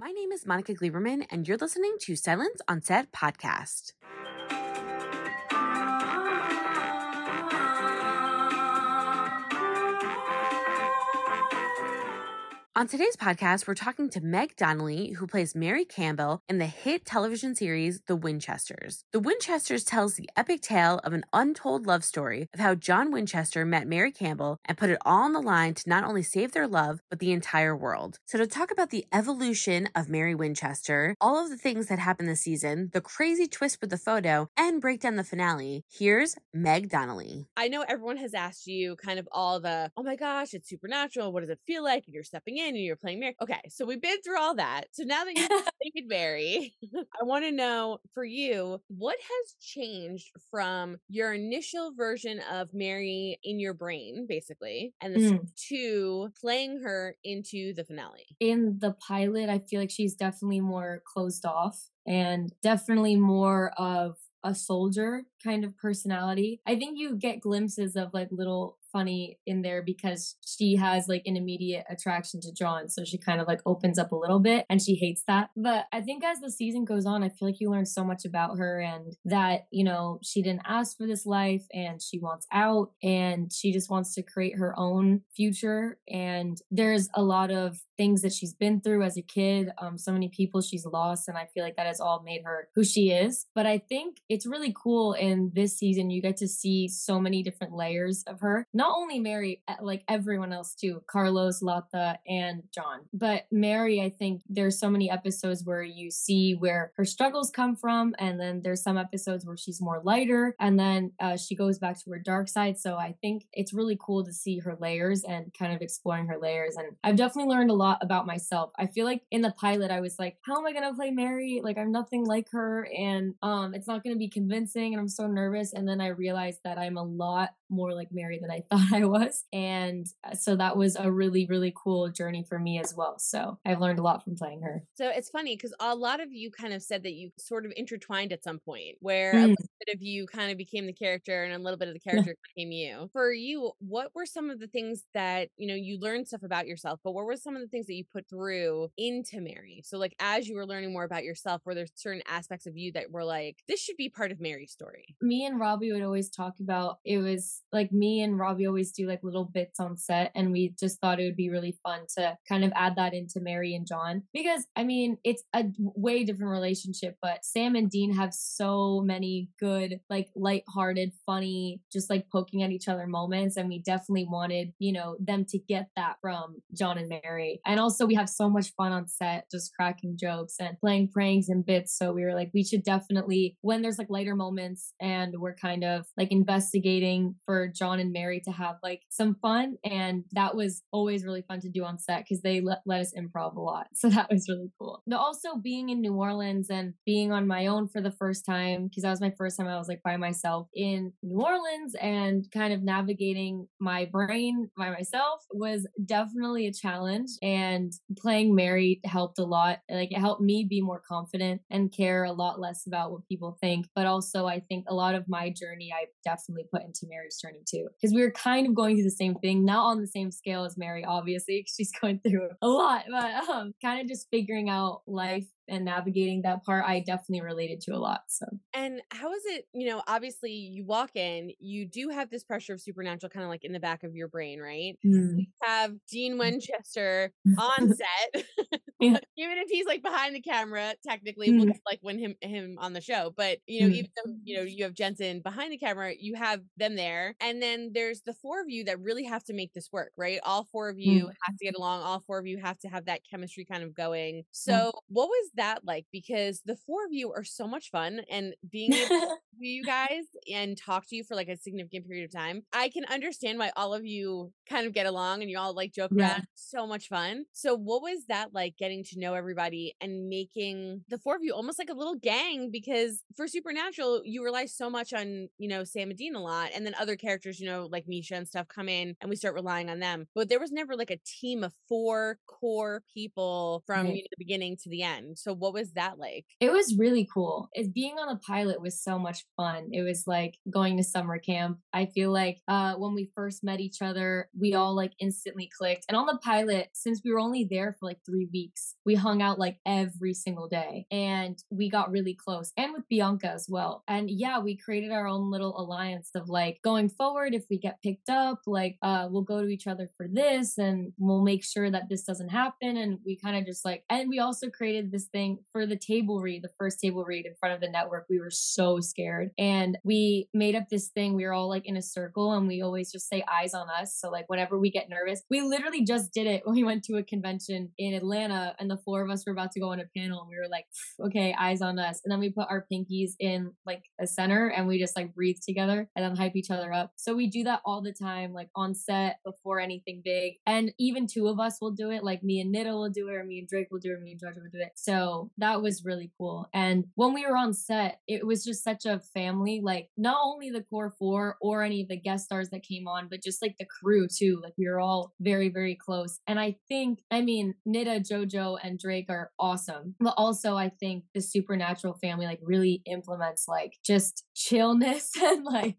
My name is Monica Gleberman, and you're listening to Silence on Set podcast. On today's podcast, we're talking to Meg Donnelly, who plays Mary Campbell in the hit television series The Winchesters. The Winchesters tells the epic tale of an untold love story of how John Winchester met Mary Campbell and put it all on the line to not only save their love, but the entire world. So, to talk about the evolution of Mary Winchester, all of the things that happened this season, the crazy twist with the photo, and break down the finale, here's Meg Donnelly. I know everyone has asked you kind of all the, oh my gosh, it's supernatural. What does it feel like? You're stepping in and you're playing Mary. Okay, so we've been through all that. So now that you've played Mary, I want to know for you, what has changed from your initial version of Mary in your brain, basically, and this Mm. to playing her into the finale? in the pilot, I feel like she's definitely more closed off and definitely more of a soldier kind of personality. I think you get glimpses of like little funny in there because she has like an immediate attraction to John. So she kind of like opens up a little bit and she hates that. But I think as the season goes on, I feel like you learn so much about her and that, you know, she didn't ask for this life and she wants out and she just wants to create her own future. And there's a lot of things that she's been through as a kid, um, so many people she's lost. And I feel like that has all made her who she is. But I think it's really cool in this season, you get to see so many different layers of her. Not only Mary, uh, like everyone else too, Carlos, Lata, and John. But Mary, I think there's so many episodes where you see where her struggles come from. And then there's some episodes where she's more lighter. And then uh, she goes back to her dark side. So I think it's really cool to see her layers and kind of exploring her layers. And I've definitely learned a lot about myself. I feel like in the pilot, I was like, how am I going to play Mary? Like, I'm nothing like her. And um, it's not going to be convincing. And I'm so nervous. And then I realized that I'm a lot more like Mary than I thought I was. And uh, so that was a really, really cool journey for me as well. So I've learned a lot from playing her. So it's funny because a lot of you kind of said that you sort of intertwined at some point where a Mm. little bit of you kind of became the character and a little bit of the character became you. For you, what were some of the things that, you know, you learned stuff about yourself, but what were some of the things that you put through into Mary? So like as you were learning more about yourself, were there certain aspects of you that were like, this should be part of Mary's story? me and Robbie would always talk about it was like me and Robbie always do like little bits on set and we just thought it would be really fun to kind of add that into Mary and John. Because I mean it's a way different relationship but Sam and Dean have so many good like light-hearted funny just like poking at each other moments and we definitely wanted you know them to get that from John and Mary. And also we have so much fun on set just cracking jokes and playing pranks and bits so we were like we should definitely when there's like lighter moments and we're kind of like investigating for John and Mary to have like some fun and that was always really fun to do on set because they let, let us improv a lot so that was really cool. Also being in New Orleans and being on my own for the first time because that was my first time I was like by myself in New Orleans and kind of navigating my brain by myself was definitely a challenge and playing Mary helped a lot like it helped me be more confident and care a lot less about what people think but also I think a lot of my journey I definitely put into Mary's journey too because we were kind of going through the same thing not on the same scale as Mary obviously 'cause she's going through a lot but um kind of just figuring out life and navigating that part I definitely related to a lot so And how is it, you know, obviously you walk in, you do have this pressure of supernatural kind of like in the back of your brain, right? have Dean Winchester on set, Yeah. even if he's like behind the camera, technically, Mhm. looks like when him him on the show. But you know, Mhm. even though you know you have Jensen behind the camera, you have them there, and then there's the four of you that really have to make this work, right? All four of you have to get along. All four of you have to have that chemistry kind of going. So, what was that like? Because the four of you are so much fun, and being able you guys and talk to you for like a significant period of time. I can understand why all of you kind of get along and you all like joke Yeah. around. So much fun. So what was that like getting to know everybody and making the four of you almost like a little gang because for Supernatural you rely so much on, you know, Sam and Dean a lot and then other characters, you know, like Misha and stuff come in and we start relying on them. But there was never like a team of four core people from Right. you know, the beginning to the end. So what was that like? It was really cool. It, being on the pilot was so much fun. It was like going to summer camp. I feel like uh, when we first met each other, we all like instantly clicked. And on the pilot, since we were only there for like three weeks, we hung out like every single day and we got really close and with Bianca as well. And yeah, we created our own little alliance of like going forward, if we get picked up, like uh, we'll go to each other for this and we'll make sure that this doesn't happen. And we kind of just like, and we also created this thing for the table read, the first table read in front of the network. We were so scared. And we made up this thing. We were all like in a circle and we always just say eyes on us. So like whenever we get nervous, we literally just did it when we went to a convention in Atlanta and the four of us were about to go on a panel and we were like, okay, eyes on us. And then we put our pinkies in like a center and we just like breathe together and then hype each other up. So we do that all the time, like on set before anything big. And even two of us will do it, like me and Nida will do it, or me and Drake will do it, or me and Georgia will do it. So that was really cool. And when we were on set, it was just such a family, like not only the core four or any of the guest stars that came on, but just like the crew too. Like we were all very, very close. And I think, I mean, Nida, JoJo, and Drake are awesome. But also, I think the Supernatural family like really implements like just chillness and like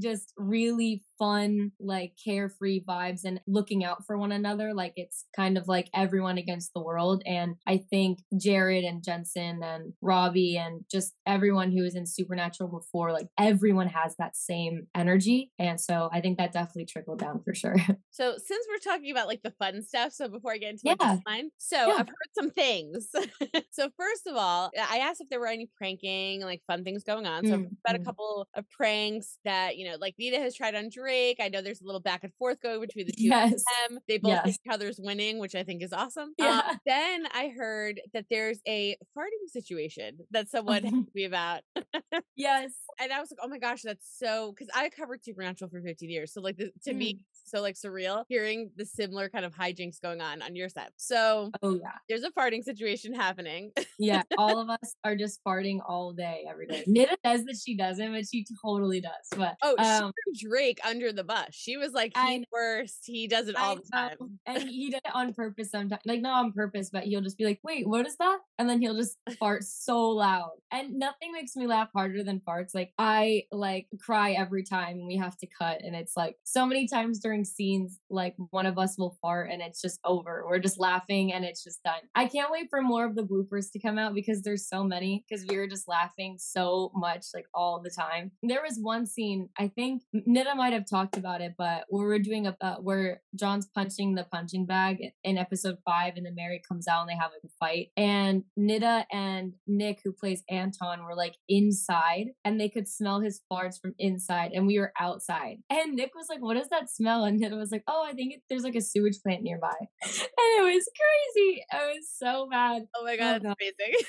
just really fun, like carefree vibes and looking out for one another. Like it's kind of like everyone against the world. And I think Jared and Jensen and Robbie and just everyone who was in Supernatural before, like everyone has that same energy. And so I think that definitely trickled down for sure. So since we're talking about like the fun stuff, so before I get into yeah. line, so yeah. I've heard some things. so first of all, I asked if there were any pranking, like fun things going on. So mm-hmm. I've got a mm-hmm. couple of pranks that, you know, like Nida has tried on Drake Drake. I know there's a little back and forth going between the two yes. of them. They both yes. think each other's winning, which I think is awesome. Um, yeah. Um, then I heard that there's a farting situation that someone asked me about. yes. And I was like, oh my gosh, that's so because I covered Supernatural for 15 years. So like the, to mm. me, so like surreal hearing the similar kind of hijinks going on on your set. So oh yeah, there's a farting situation happening. yeah, all of us are just farting all day every day. Nida says that she doesn't, but she totally does. But oh, um, Drake under the bus. She was like, he's worst. He does it all the time, and he did it on purpose sometimes. Like not on purpose, but he'll just be like, "Wait, what is that?" And then he'll just fart so loud, and nothing makes me laugh harder than farts. Like I like cry every time we have to cut, and it's like so many times during during scenes like one of us will fart and it's just over. We're just laughing and it's just done. I can't wait for more of the bloopers to come out because there's so many because we were just laughing so much like all the time. There was one scene, I think Nida might have talked about it, but we were doing a uh, where John's punching the punching bag in episode five and then Mary comes out and they have a fight. And Nida and Nick, who plays Anton, were like inside and they could smell his farts from inside and we were outside. And Nick was like, What is that smell? And Nida was like, oh, I think it, there's like a sewage plant nearby. And it was crazy. It was so bad. Oh my God, oh, amazing.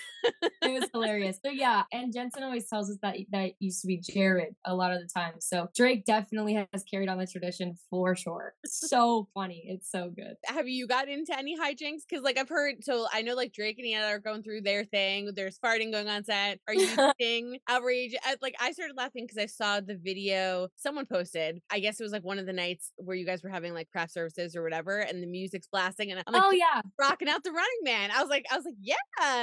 it was hilarious. So yeah, and Jensen always tells us that that used to be Jared a lot of the time. So Drake definitely has carried on the tradition for sure. So funny. It's so good. Have you got into any hijinks? Because like I've heard, so I know like Drake and Anna are going through their thing. There's farting going on set. Are you seeing outrage? I, like I started laughing because I saw the video someone posted. I guess it was like one of the nights where you guys were having like craft services or whatever, and the music's blasting, and I'm like, oh yeah, rocking out the Running Man. I was like, I was like, yeah,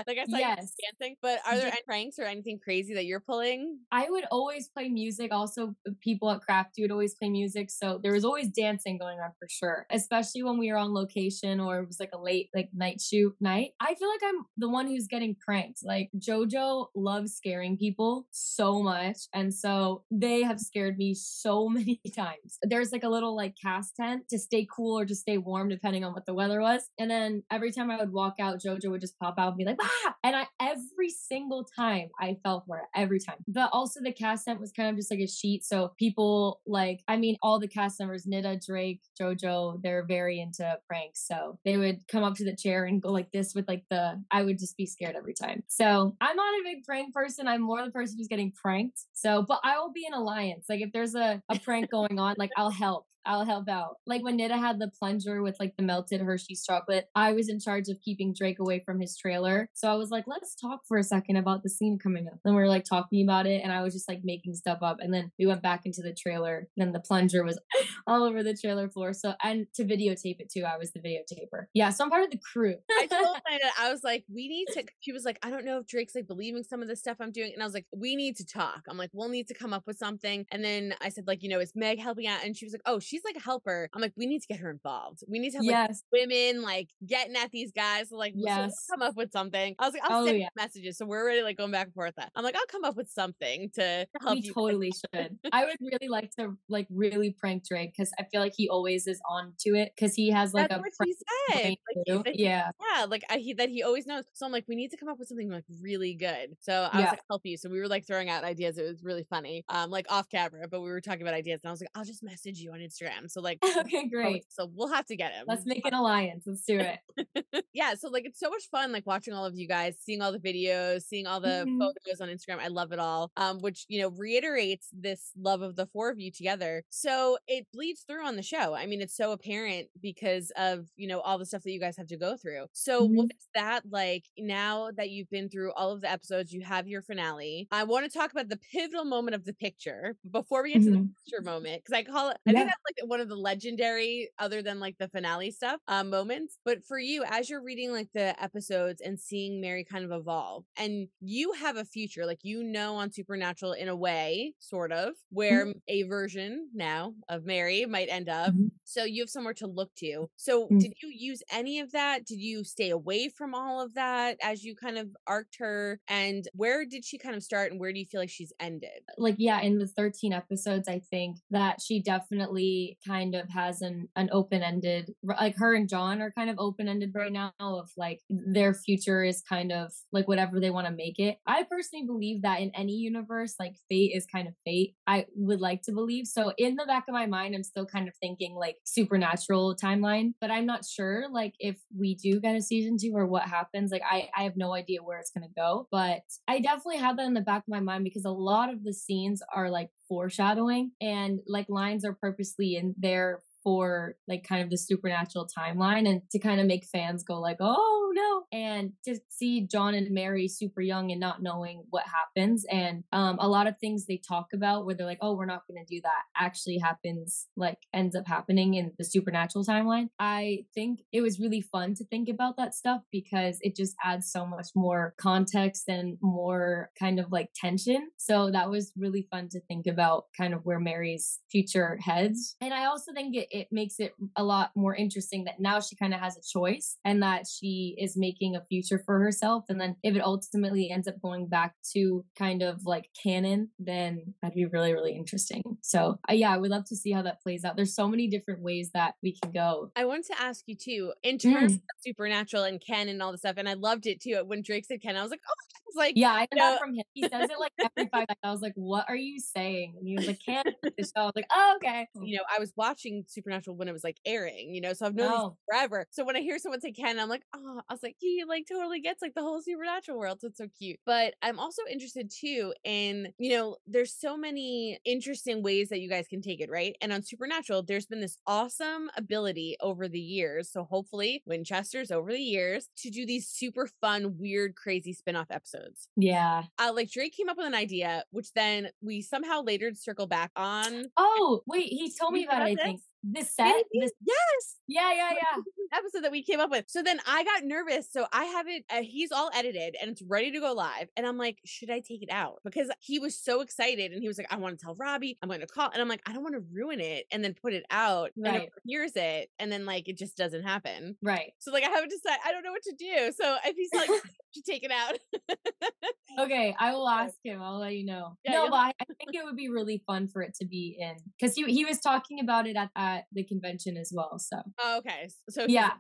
like I saw yes. you dancing. But are there yeah. any pranks or anything crazy that you're pulling? I would always play music. Also, uh, people at Craft you would always play music, so there was always dancing going on for sure. Especially when we were on location or it was like a late like night shoot night. I feel like I'm the one who's getting pranked. Like JoJo loves scaring people so much, and so they have scared me so many times. There's like a little like cast tent to stay cool or to stay warm, depending on what the weather was. And then every time I would walk out, JoJo would just pop out and be like, ah! And I, every single time I fell for it, every time. But also the cast tent was kind of just like a sheet. So people like, I mean, all the cast members, Nida, Drake, JoJo, they're very into pranks. So they would come up to the chair and go like this with like the, I would just be scared every time. So I'm not a big prank person. I'm more the person who's getting pranked. So, but I will be an alliance. Like if there's a, a prank going on, like I'll help I'll help out. Like when Nida had the plunger with like the melted Hershey's chocolate, I was in charge of keeping Drake away from his trailer. So I was like, let's talk for a second about the scene coming up. Then we were like talking about it, and I was just like making stuff up. And then we went back into the trailer. And then the plunger was all over the trailer floor. So and to videotape it too, I was the videotaper. Yeah, so I'm part of the crew. I told Nida, I was like, we need to. She was like, I don't know if Drake's like believing some of the stuff I'm doing, and I was like, we need to talk. I'm like, we'll need to come up with something. And then I said, like, you know, is Meg helping out? And she was like, oh, she's like a helper. I'm like, we need to get her involved. We need to have like, women like getting at these guys. So, like, yes. come up with something. I was like, I'll oh, send yeah. messages. So we're already like going back and forth. That I'm like, I'll come up with something to help we you. totally should. I would really like to like really prank Drake because I feel like he always is on to it because he has like That's a what he said. Like, yeah, yeah, like I, he, that he always knows. So I'm like, we need to come up with something like really good. So I yeah. was like, help you. So we were like throwing out ideas. It was really funny, um, like off camera, but we were talking about ideas, and I was like, I'll just message you on Instagram. So like, okay, great. So we'll have to get him. Let's make an alliance. Let's do it. yeah. So like, it's so much fun, like watching all of you guys, seeing all the videos, seeing all the mm-hmm. photos on Instagram. I love it all. Um, which you know reiterates this love of the four of you together. So it bleeds through on the show. I mean, it's so apparent because of you know all the stuff that you guys have to go through. So mm-hmm. what's that like now that you've been through all of the episodes? You have your finale. I want to talk about the pivotal moment of the picture before we get mm-hmm. to the mm-hmm. picture moment because I call it. I yeah. think that's like one of the legendary, other than like the finale stuff, um, moments. But for you, as you're reading like the episodes and seeing Mary kind of evolve, and you have a future, like you know on Supernatural in a way, sort of, where mm-hmm. a version now of Mary might end up. Mm-hmm. So you have somewhere to look to. So mm-hmm. did you use any of that? Did you stay away from all of that as you kind of arced her? And where did she kind of start and where do you feel like she's ended? Like, yeah, in the 13 episodes, I think that she definitely kind of has an, an open ended, like her and John are kind of open ended right now of like their future is kind of like whatever they want to make it. I personally believe that in any universe, like fate is kind of fate. I would like to believe. So in the back of my mind, I'm still kind of thinking like supernatural timeline, but I'm not sure like if we do get a season two or what happens. Like I, I have no idea where it's gonna go. But I definitely have that in the back of my mind because a lot of the scenes are like foreshadowing and like lines are purposely in there for like kind of the supernatural timeline and to kind of make fans go like oh no and to see john and mary super young and not knowing what happens and um, a lot of things they talk about where they're like oh we're not going to do that actually happens like ends up happening in the supernatural timeline. I think it was really fun to think about that stuff because it just adds so much more context and more kind of like tension. So that was really fun to think about kind of where mary's future heads. And i also think it it makes it a lot more interesting that now she kind of has a choice and that she is making a future for herself. And then if it ultimately ends up going back to kind of like canon, then that'd be really, really interesting. So uh, yeah, I would love to see how that plays out. There's so many different ways that we can go. I wanted to ask you too, in terms mm. of supernatural and canon and all the stuff, and I loved it too. When Drake said canon, I was like, oh, was like, yeah, I know from him. He says it like every five seconds. I was like, what are you saying? And he was like, canon. So I was like, oh, okay. You know, I was watching Supernatural when it was like airing, you know, so I've known oh. forever. So when I hear someone say Ken, I'm like, oh, I was like, he like totally gets like the whole supernatural world. So it's so cute. But I'm also interested too in, you know, there's so many interesting ways that you guys can take it, right? And on Supernatural, there's been this awesome ability over the years. So hopefully Winchester's over the years to do these super fun, weird, crazy spin-off episodes. Yeah. Uh, like Drake came up with an idea, which then we somehow later circle back on. Oh, wait, he told me about it, I think this set? This, yes. Yeah yeah yeah. episode that we came up with. So then i got nervous so i have it uh, he's all edited and it's ready to go live and i'm like should i take it out? Because he was so excited and he was like i want to tell robbie i'm going to call and i'm like i don't want to ruin it and then put it out right. and hears it and then like it just doesn't happen. Right. So like i haven't decided i don't know what to do. So if he's like to take it out okay i will ask him i'll let you know. Yeah, no but I, I, think it would be really fun for it to be in because he, he was talking about it at, at the convention as well so. Oh, okay so yeah.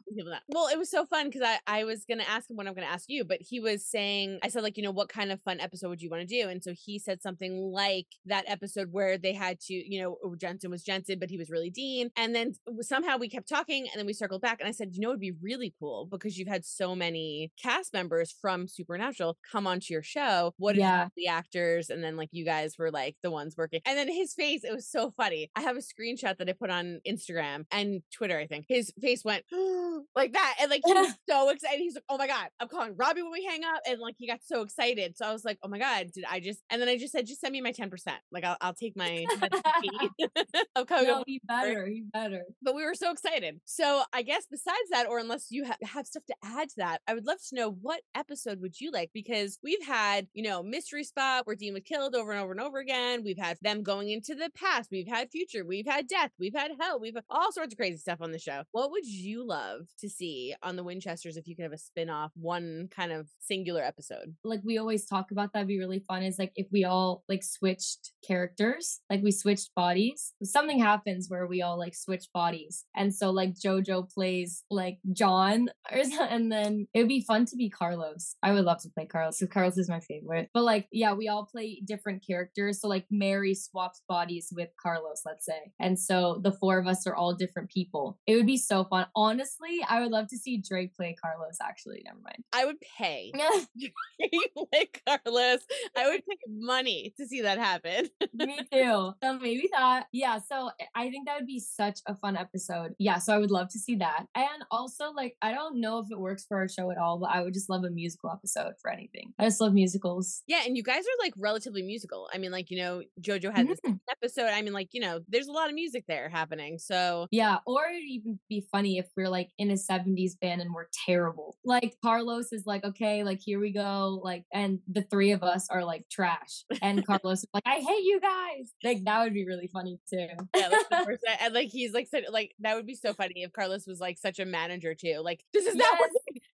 well it was so fun because I, I was gonna ask him what i'm gonna ask you but he was saying i said like you know what kind of fun episode would you want to do? And so he said something like that episode where they had to you know oh, jensen was jensen but he was really dean and then somehow we kept talking and then we circled back and i said you know it'd be really cool? Because you've had so many cast members from supernatural come onto your show show. What Yeah. the actors and then like you guys were like the ones working. And then his face, it was so funny. I have a screenshot that I put on Instagram and Twitter, I think. His face went like that. And like he was so excited. He's like, Oh my God, I'm calling Robbie when we hang up. And like he got so excited. So I was like, Oh my God, did I just and then I just said, just send me my 10%. Like I'll, I'll take my I'm coming No, he better. He better. but we were so excited. So I guess besides that, or unless you ha- have stuff to add to that, I would love to know what episode would you like because we've had you know mystery spot where Dean was killed over and over and over again. We've had them going into the past. We've had future. We've had death. We've had hell. We've had all sorts of crazy stuff on the show. What would you love to see on the Winchesters if you could have a spin off, one kind of singular episode? like we always talk about that'd be really fun is like if we all like switched characters like we switched bodies something happens where we all like switch bodies and so like jojo plays like john or and then it would be fun to be carlos i would love to play carlos because carlos is my favorite but like yeah we all play different characters so like mary swaps bodies with carlos let's say and so the four of us are all different people it would be so fun honestly i would love to see drake play carlos actually never mind I would pay. like Carlos, I would pay money to see that happen. Me too. So maybe that. Yeah. So eh, I think that would be such a fun episode. Yeah. So I would love to see that. And also, like, I don't know if it works for our show at all, but I would just love a musical episode for anything. I just love musicals. Yeah, and you guys are like relatively musical. I mean, like, you know, JoJo had this Mhm. episode. I mean, like, you know, there's a lot of music there happening. So Yeah. Or it'd even be funny if we're like in a 70s band and we're terrible. Like, Carlos is like, okay, like, here we go. Like, and the three of us are like trash. And Carlos is like, I hate you guys. Like, that would be really funny too. yeah, like and like he's like said like that would be so funny if Carlos was like such a manager too. Like, this is not Yes.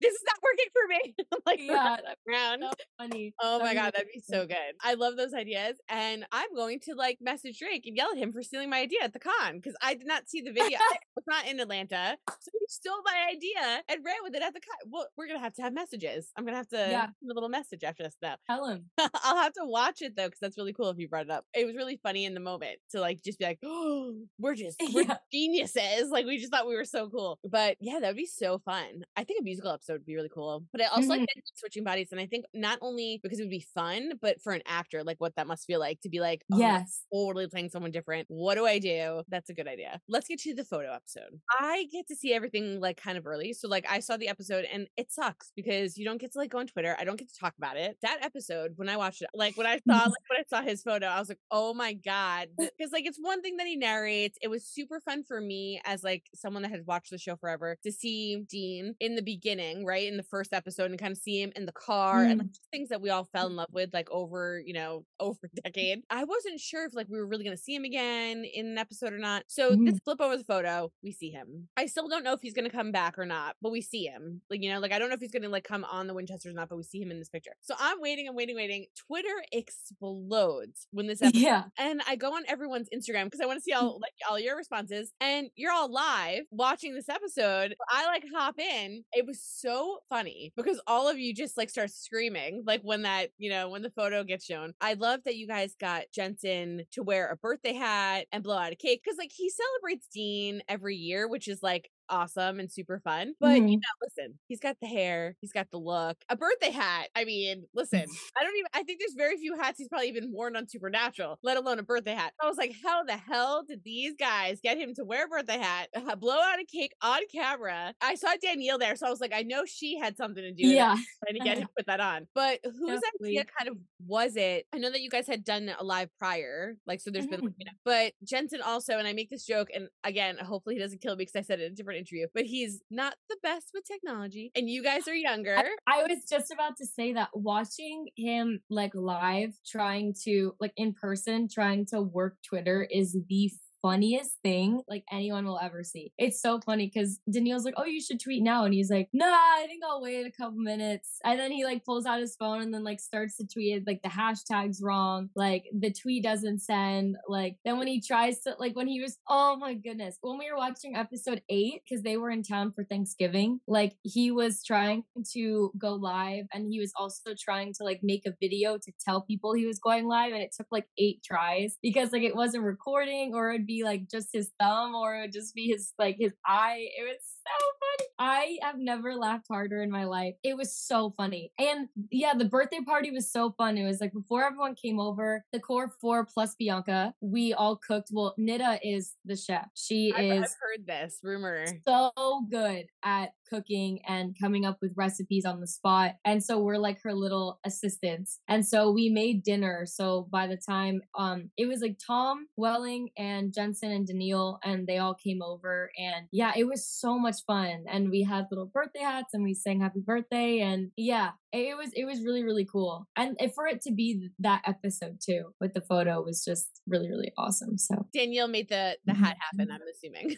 This is not working for me. like Yeah, around. so funny. Oh my god, that'd be so good. I love those ideas, and I'm going to like message Drake and yell at him for stealing my idea at the con because I did not see the video. I was not in Atlanta, so he stole my idea and ran with it at the con. Well, we're gonna have to have messages. I'm gonna have to Yeah. send a little message after this now. Tell him. I'll have to watch it though, because that's really cool if you brought it up. It was really funny in the moment to like just be like, oh, we're just we're Yeah. geniuses. Like we just thought we were so cool. But yeah, that would be so fun. I think a musical episode would be really cool. But I also like Mhm. that switching bodies. And I think not only because it would be fun, but for an actor, like what that must feel like to be like, oh, Yes. totally playing someone different. What do I do? That's a good idea. Let's get to the photo episode. I get to see everything like kind of early. So like I saw the episode and it sucks because you don't get to like go on Twitter. I don't get to talk about it. That episode, when I watched it, like when I saw like when I saw his photo, I was like, oh my God. Because like it's one thing that he narrates. It was super fun for me as like someone that had watched the show forever to see Dean in the beginning, right? In the first episode and kind of see him in the car and like Mm. things that we all fell in love with like over, you know, over a decade. I wasn't sure if like we were really gonna see him again in an episode or not. So this Mhm. flip over the photo, we see him. I still don't know if he's gonna come back or not, but we see him. Like, you know, like I don't know if he's gonna like come on the Winchesters or not, but we see him in this picture. So I'm waiting, I'm waiting, waiting. Twitter explodes when this episode Yeah. and I go on everyone's Instagram because I want to see Mm. all like all your responses. And you're all live watching this episode. I like hop in. It was so funny because all of you just like start screaming like when that you know when the photo gets shown. I love that you guys got Jensen to wear a birthday hat and blow out a cake because like he celebrates Dean every year, which is like awesome and super fun. But you Mhm. know, listen, he's got the hair, he's got the look, a birthday hat. I mean, listen, I don't even. I think there's very few hats he's probably even worn on Supernatural, let alone a birthday hat. I was like, how the hell did these guys get him to wear a birthday hat, blow out a cake on camera? I saw Danneel there, so I was like, I know she had something to do. Yeah. trying to get him to put that on. But whose idea Definitely. kind of was it? I know that you guys had done a live prior, like so. There's been, like, Mhm. you know, but Jensen also, and I make this joke, and again, hopefully he doesn't kill me because I said it in a different interview. But he's not the best with technology, and you guys are younger. I was just about to say that watching him like live trying to like in person trying to work Twitter is the funniest thing like anyone will ever see. It's so funny because Danneel's like, "Oh, you should tweet now," and he's like, "Nah, I think I'll wait a couple minutes." And then he like pulls out his phone and then like starts to tweet it, like the hashtag's wrong, like the tweet doesn't send. Like then when he tries to like when he was, oh my goodness, when we were watching episode eight because they were in town for Thanksgiving, like he was trying to go live and he was also trying to like make a video to tell people he was going live, and it took like eight tries because like it wasn't recording or it'd be be like just his thumb or it would just be his like his eye. It was so funny. I have never laughed harder in my life. It was so funny. And yeah, the birthday party was so fun. It was like before everyone came over, the core four plus Bianca, we all cooked. Well, Nida is the chef. She I've, is I've heard this rumor. so good at cooking and coming up with recipes on the spot. And so we're like her little assistants. And so we made dinner. So by the time um it was like Tom Welling and Jensen and Danneel and they all came over and yeah, it was so much fun. And we had little birthday hats and we sang happy birthday and yeah, it was it was really really cool. And for it to be that episode too with the photo was just really really awesome. So Danneel made the the hat happen, mm-hmm. I'm assuming.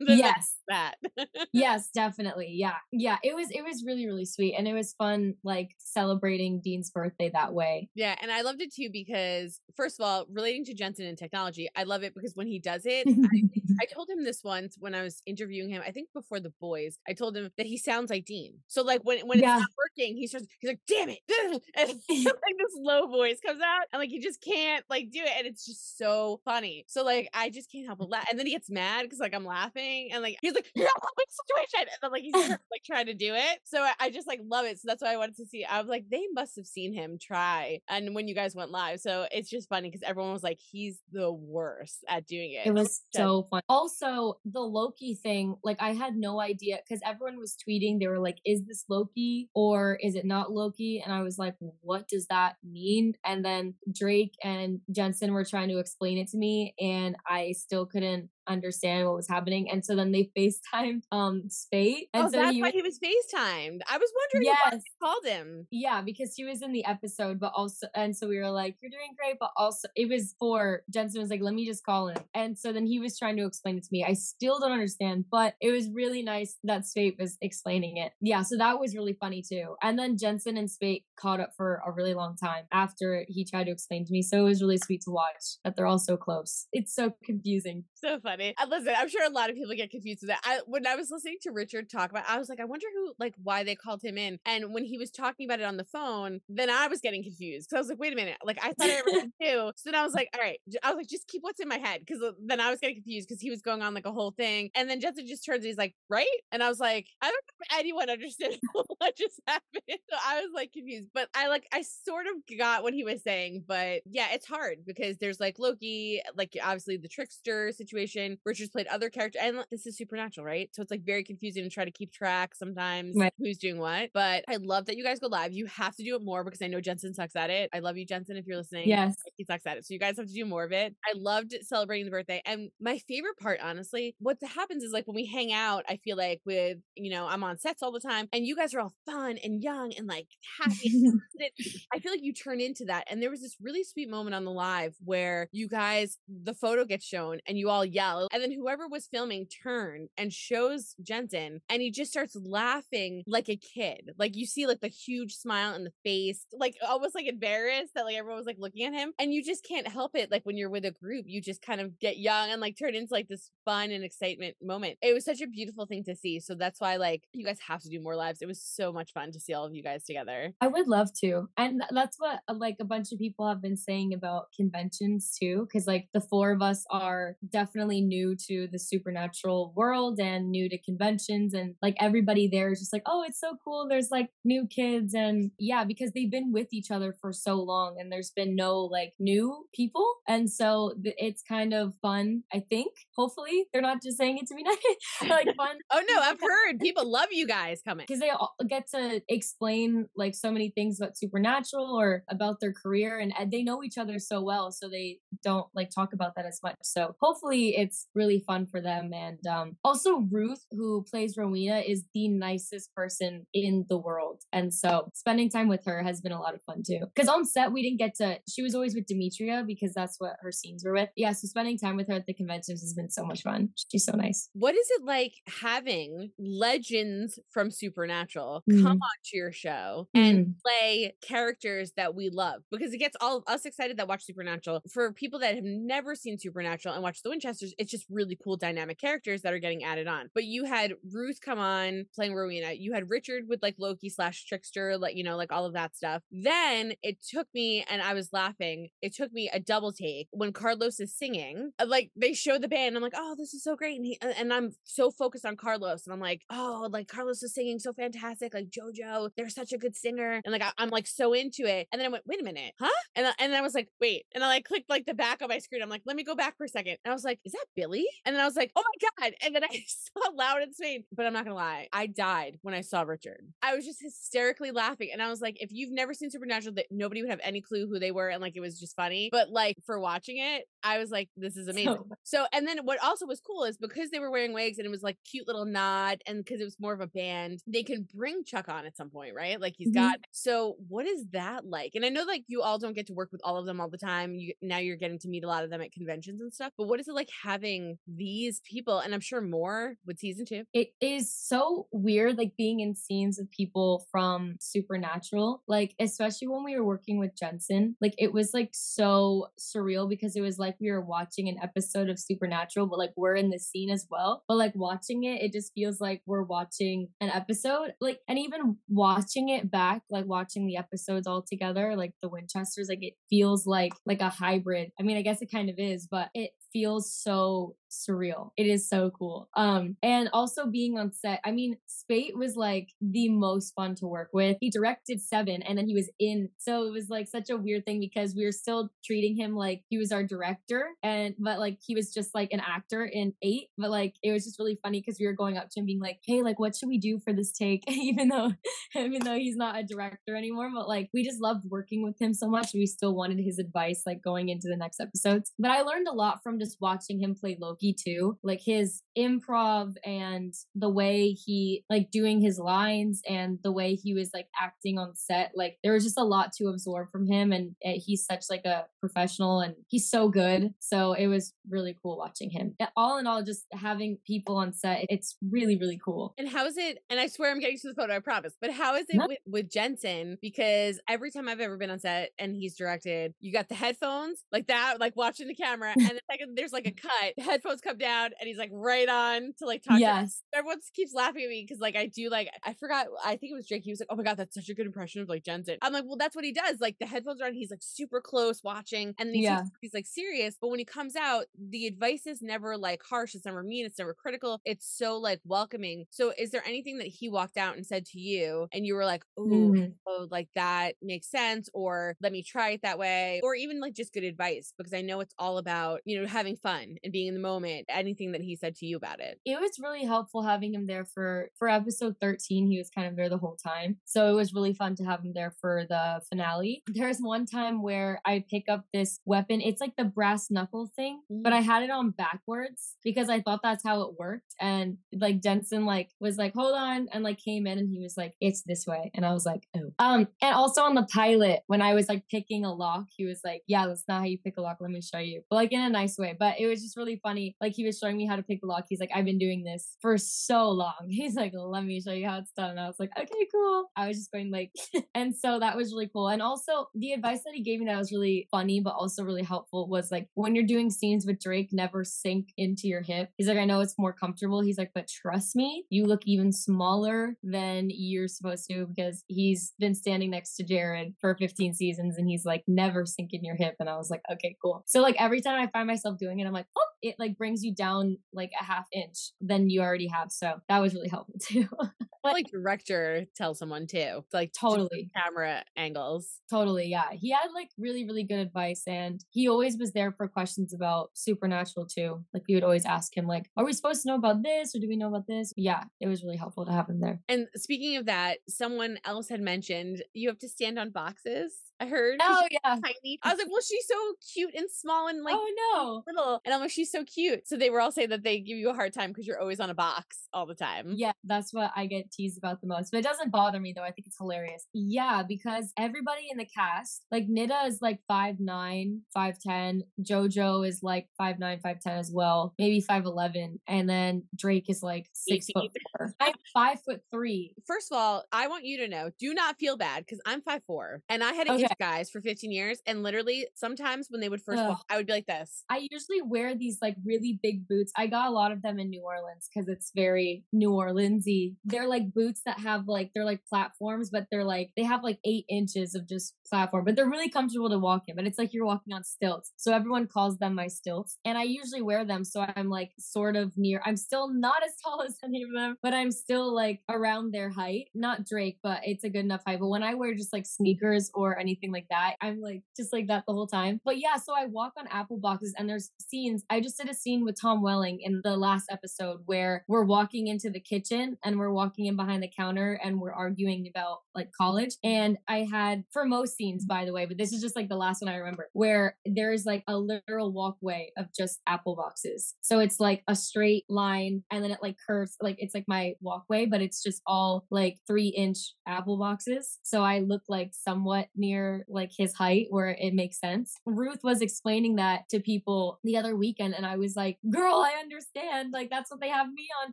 yes. That. yes, definitely. Yeah. Yeah. It was it was really, really sweet. And it was fun like celebrating Dean's birthday that way. Yeah. And I loved it too because first of all, relating to Jensen and technology, I love it because when he does it, I, I told him this once when I was interviewing him, I think before the boys, I told him that he sounds like Dean. So like when when Yeah. it's not working, he starts he's like, damn it. And like this low voice comes out and like he just can't like do it. And it's just so funny. So like I just can't help but laugh. And then he gets mad because like I'm laughing and like he's like, you're not the situation. And then like he's like trying to do it. So I, I just like love it. So that's why I wanted to see. I was like, they must have seen him try. And when you guys went live. So it's just funny because everyone was like, he's the worst at doing it. It was so fun. Also, the Loki thing, like I had no idea because everyone was tweeting. They were like, "Is this Loki or is it not Loki?" And I was like, "What does that mean?" And then Drake and Jensen were trying to explain it to me, and I still couldn't understand what was happening. And so then they FaceTimed um Speight, and oh, so that's he why was- he was FaceTimed. I was wondering why Yes. they called him. Yeah, because he was in the episode, but also, and so we were like, "You're doing great," but also, it was for Jensen was like, "Let me just call him," and so then he was trying to explain it to me. I still don't understand, but it was really nice that Speight was explaining it. Yeah, so that was really funny too. And then Jensen and Speight caught up for a really long time after he tried to explain to me. So it was really sweet to watch that they're all so close. It's so confusing. So funny. And listen, I'm sure a lot of people get confused with that. I when I was listening to Richard talk about, I was like, I wonder who, like, why they called him in. And when he was talking about it on the phone, then I was getting confused. So I was like, wait a minute, like I thought I everything too. So then I was like, all right, I was like, just keep what's in my head because uh, then I was getting confused because he was going on like a whole thing. And then Jensen just turns, and he's like, right? And I was like, I don't know if anyone understood what just happened. So I was like confused, but I like I sort of got what he was saying. But yeah, it's hard because there's like Loki, like obviously the trickster situation. Richard's played other characters, and this is supernatural, right? So it's like very confusing to try to keep track sometimes Right. who's doing what. But I love that you guys go live. You have to do it more because I know Jensen sucks at it. I love you, Jensen, if you're listening. Yes. He sucks at it. So you guys have to do more of it. I loved celebrating the birthday. And my favorite part, honestly, what happens is like when we hang out, I feel like with, you know, I'm on sets all the time and you guys are all fun and young and like happy. I feel like you turn into that. And there was this really sweet moment on the live where you guys, the photo gets shown and you all yell. And then whoever was filming turned and shows Jensen and he just starts laughing like a kid. Like you see like the huge smile in the face, like almost like embarrassed that like everyone was like looking at him. And you just can't help it. Like when you're with a group, you just kind of get young and like turn into like this fun and excitement moment. It was such a beautiful thing to see. So that's why like you guys have to do more lives. It was so much fun to see all of you guys together. I would love to. And that's what uh, like a bunch of people have been saying about conventions too cuz like the four of us are definitely new to the supernatural world and new to conventions and like everybody there is just like, "Oh, it's so cool. There's like new kids and yeah, because they've been with each other for so long and there's been no like new people. And so th- it's kind of fun, I think. Hopefully, they're not just saying it to be nice. like fun Oh no, I've heard people love you guys coming. because they all get to explain like so many things about supernatural or about their career and, and they know each other so well so they don't like talk about that as much so hopefully it's really fun for them and um also ruth who plays rowena is the nicest person in the world and so spending time with her has been a lot of fun too because on set we didn't get to she was always with demetria because that's what her scenes were with yeah so spending time with her at the conventions has been so much fun she's so nice What is it like having legends from Supernatural come Mhm. onto your show and Mhm. play characters that we love? Because it gets all of us excited that watch Supernatural. For people that have never seen Supernatural and watch The Winchesters, it's just really cool dynamic characters that are getting added on. But you had Ruth come on playing Rowena. You had Richard with like Loki slash trickster, like you know, like all of that stuff. Then it took me, and I was laughing. It took me a double take when Carlos is singing. uh, Like they show the band, I'm like, oh, this is so great, and he, and I'm so focused on Carlos, and I'm like, oh, like Carlos is singing so fantastic, like JoJo, they're such a good singer, and like I, I'm like so into it. And then I went, wait a minute, huh? And I- and then I was like, wait, and I like clicked like the back of my screen. I'm like, let me go back for a second. And I was like, is that Billy? And then I was like, oh my god! And then I saw Louden Swain, but I'm not gonna lie, I died when I saw Richard. I was just hysterically laughing, and I was like, if you've never seen Supernatural, that nobody would have any clue who they were, and like it was just funny. But like for watching it, I was like, this is amazing. So- So, and then what also was cool is because they were wearing wigs and it was like cute little nod, and because it was more of a band, they can bring Chuck on at some point, right? Like he's Mhm. got. So, what is that like? And I know like you all don't get to work with all of them all the time. You now you're getting to meet a lot of them at conventions and stuff. But what is it like having these people? And I'm sure more with season two. it is so weird like being in scenes with people from supernatural like especially when we were working with jensen like it was like so surreal because it was like we were watching an episode of supernatural but like we're in the scene as well but like watching it it just feels like we're watching an episode like and even watching it back like watching the episodes all together like the winchesters like it feels like like a hybrid i mean i guess it kind of is but it feels so surreal. It is so cool. Um, and also being on set. I mean, Speight was like the most fun to work with. He directed Seven, and then he was in. So it was like such a weird thing because we were still treating him like he was our director, and but like he was just like an actor in Eight. But like it was just really funny because we were going up to him being like, "Hey, like what should we do for this take?" even though, even though he's not a director anymore. But like we just loved working with him so much. We still wanted his advice like going into the next episodes. But I learned a lot from just watching him play Loki too. Like his improv and the way he like doing his lines and the way he was like acting on set. Like there was just a lot to absorb from him and uh, he's such like a professional and he's so good. So it was really cool watching him. Uh, All in all, just having people on set, it's really, really cool. And how is it? And I swear I'm getting to the photo, I promise. But how is it No. with, with Jensen? Because every time I've ever been on set and he's directed, you got the headphones like that, like watching the camera, and the second there's like a cut, the headphones come down, and he's like right on to like talk. to Yes. everyone keeps laughing at me because like I do like I forgot I think it was Jake. He was like, "Oh my god, that's such a good impression of like Jensen." I'm like, "Well, that's what he does. Like the headphones are on, he's like super close watching, and then he Yeah. he's like serious. But when he comes out, the advice is never like harsh. It's never mean. It's never critical. It's so like welcoming. So, is there anything that he walked out and said to you, and you were like, "Ooh, Mhm. oh, like that makes sense," or "Let me try it that way," or even like just good advice because I know it's all about you know having fun and being in the moment. Anything that he said to you about it. it was really helpful having him there for for episode 13 he was kind of there the whole time. So it was really fun to have him there for the finale. There's one time where i pick up this weapon. It's like the brass knuckle thing but i had it on backwards because i thought that's how it worked. And like jensen like was like hold on and like came in and he was like it's this way and i was like oh. Um and also on the pilot when i was like picking a lock he was like yeah that's not how you pick a lock let me show you but like in a nice way but it was just really funny. Like he was showing me how to pick the lock he's like i've been doing this for so long. He's like let me show you how it's done. And i was like okay cool. I was just going like and so that was really cool. And also the advice that he gave me that was really funny but also really helpful was like when you're doing scenes with drake never sink into your hip. He's like i know it's more comfortable. He's like but trust me you look even smaller than you're supposed to because he's been standing next to jared for 15 seasons and he's like never sink in your hip. And i was like okay cool. So like every time i find myself doing it i'm like oh it like brings you down like a half inch than you already have so that was really helpful too like director tell someone too, like totally camera angles. Totally, yeah. He had like really, really good advice, and he always was there for questions about supernatural too. Like we would always ask him, like, "Are we supposed to know about this, or do we know about this?" Yeah, it was really helpful to have him there. And speaking of that, someone else had mentioned you have to stand on boxes. I heard. Oh yeah. Tiny. I was like, well, she's so cute and small and like oh no, little. And I'm like, she's so cute. So they were all saying that they give you a hard time because you're always on a box all the time. Yeah, that's what I get teased about the most. But it doesn't bother me though. I think it's hilarious. Yeah, because everybody in the cast, like Nida is like five nine, five ten. JoJo is like five nine, five ten as well, maybe five eleven, and then Drake is like six foot four. I'm five foot three. First of all, I want you to know, do not feel bad because I'm five four and I had to Okay. Guys for 15 years. And literally, sometimes when they would first Ugh. walk, I would be like this. I usually wear these like really big boots. I got a lot of them in New Orleans because it's very New Orleansy. They're like boots that have like they're like platforms, but they're like they have like eight inches of just platform, but they're really comfortable to walk in. But it's like you're walking on stilts. So everyone calls them my stilts. And I usually wear them so I'm like sort of near I'm still not as tall as any of them, but I'm still like around their height. Not Drake, but it's a good enough height. But when I wear just like sneakers or anything like that, I'm like just like that the whole time. But yeah, so I walk on apple boxes and there's scenes. I just did a scene with Tom Welling in the last episode where we're walking into the kitchen and we're walking in behind the counter and we're arguing about like college. And I had for most scenes, by the way, but this is just like the last one I remember where there's like a literal walkway of just apple boxes. So it's like a straight line and then it like curves like it's like my walkway, but it's just all like three inch apple boxes. So I look like somewhat near like his height where it makes sense. Ruth was explaining that to people the other weekend and I was like, girl, I understand. Like that's what they have me on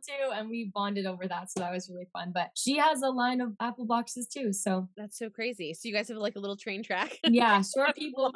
too. And we bonded over that. So that was really fun. But she has a line of apple boxes too. So That's so crazy. So you guys have like a little train track. yeah, short people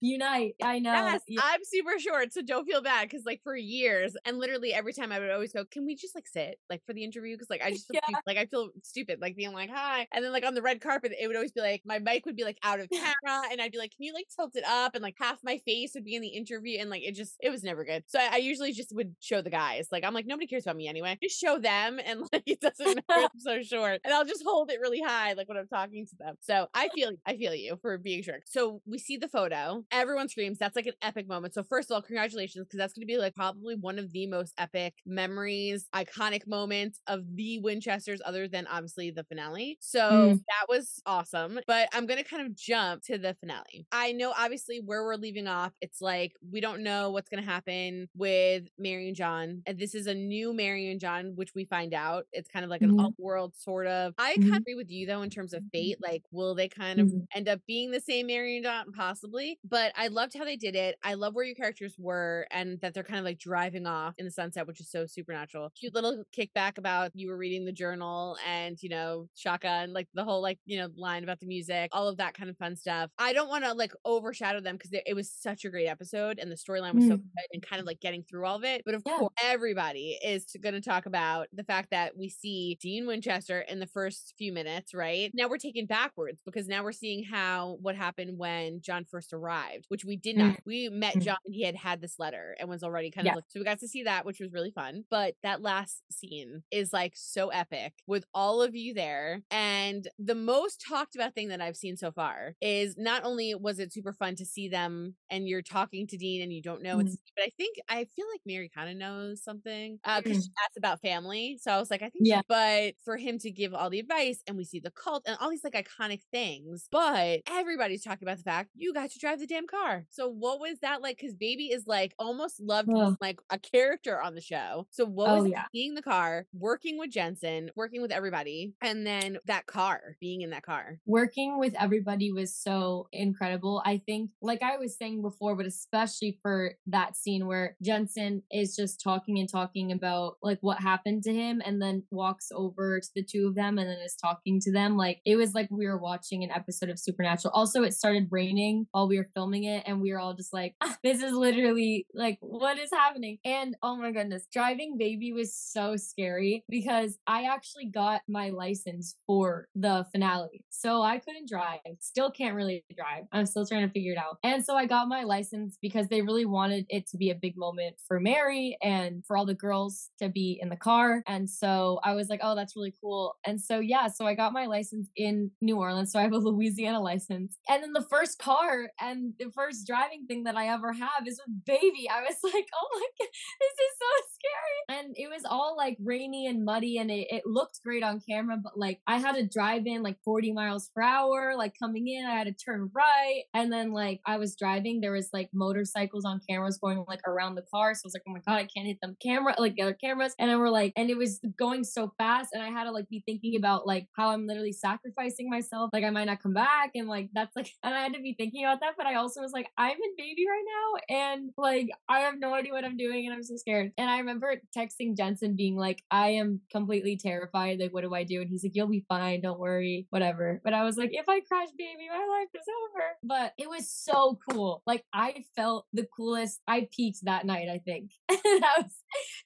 unite. I know. Yes, Yeah. I'm super short, so don't feel bad because like for years and literally every time I would always go, "Can we just like sit like for the interview?" Because like I just feel Yeah. like I feel stupid like being like hi, and then like on the red carpet it would always be like my mic would be like out of camera, and I'd be like, "Can you like tilt it up?" And like half my face would be in the interview, and like it just it was never good. So I, I usually just would show the guys like I'm like nobody cares about me anyway. Just show them, and like it doesn't matter. I'm so short, and I'll just hold it really high like when I'm talking to them. So I feel I feel you for being short. So we see the photo. Everyone screams. That's like an epic moment. So first of all, congratulations because that's going to be like probably one of the most epic memories, iconic moments of the Winchesters, other than obviously the finale. So Mm. that was awesome. But I'm going to kind of jump to the finale. I know obviously where we're leaving off. It's like we don't know what's going to happen with Mary and John. And this is a new Mary and John, which we find out. It's kind of like an Mhm. up world sort of. I Mhm. kind of agree with you though in terms of fate. Like, will they kind of Mhm. end up being the same Mary and John? Possibly. But I loved how they did it. I love where your characters were and that they're kind of like driving off in the sunset, which is so supernatural. Cute little kickback about you were reading the journal and, you know, shotgun, like the whole like, you know, line about the music, all of that kind of fun stuff. I don't want to like overshadow them because it was such a great episode and the storyline was so Mm. good and kind of like getting through all of it. But of Yeah. course, everybody is going to talk about the fact that we see Dean Winchester in the first few minutes, right? Now we're taking backwards because now we're seeing how what happened when John first arrived, which we did not. We met Mm. John, he had had this letter and was already kind Yeah. of like, so we got to see that, which was really fun. But that last scene is like so epic with all of you there. And the most talked about thing that I've seen so far is not only was it super fun to see them and you're talking to Dean and you don't know, Mhm. it's, but I think I feel like Mary kind of knows something because Mm. she asked about family. So I was like, I think, Yeah. but for him to give all the advice and we see the cult and all these like iconic things, but everybody's talking about the fact you got to drive the damn car. So what was that like? Because Baby is like almost loved Ugh. like a character on the show. So what Oh, was it yeah. being the car, working with Jensen, working with everybody, and then that car, being in that car? working with everybody was so incredible. I think, like I was saying before, but especially for that scene where Jensen is just talking and talking about like what happened to him and then walks over to the two of them and then is talking to them. Like it was like we were watching an episode of Supernatural. Also, it started raining while we were filming it and we were all just like, "Ah, this is literally like, what is happening? And oh my goodness, driving baby was so scary because I actually got my license for the finale. So I couldn't drive. Still can't really drive. I'm still trying to figure it out. And so I got my license because they really wanted it to be a big moment for Mary and for all the girls to be in the car. And so I was like, oh, that's really cool. And so, yeah, so I got my license in New Orleans. So I have a Louisiana license. And then the first car and the first driving thing that I ever have is with baby. I was like, oh my God, this is so scary. And it was all like rainy and muddy and it, it looked great on camera, but like I had to drive in like 40 miles per hour, like coming in, I had to turn right. And then like I was driving, there was like motorcycles on cameras going like around the car. So I was like, oh my God, I can't hit them camera, like the other cameras. And then we're like, and it was going so fast and I had to like be thinking about like how I'm literally sacrificing myself. Like I might not come back and like that's like and I had to be thinking about that. But I also was like, I'm in baby right now and like I have no idea what I'm doing and I'm so scared. And I remember texting Jensen being like, I am completely terrified. Like, what do I do? And he's like, You'll be fine, don't worry, whatever. But I was like, if I crash baby, my life is over. But it was so cool. Like I felt the coolest. I peaked that night, I think. that was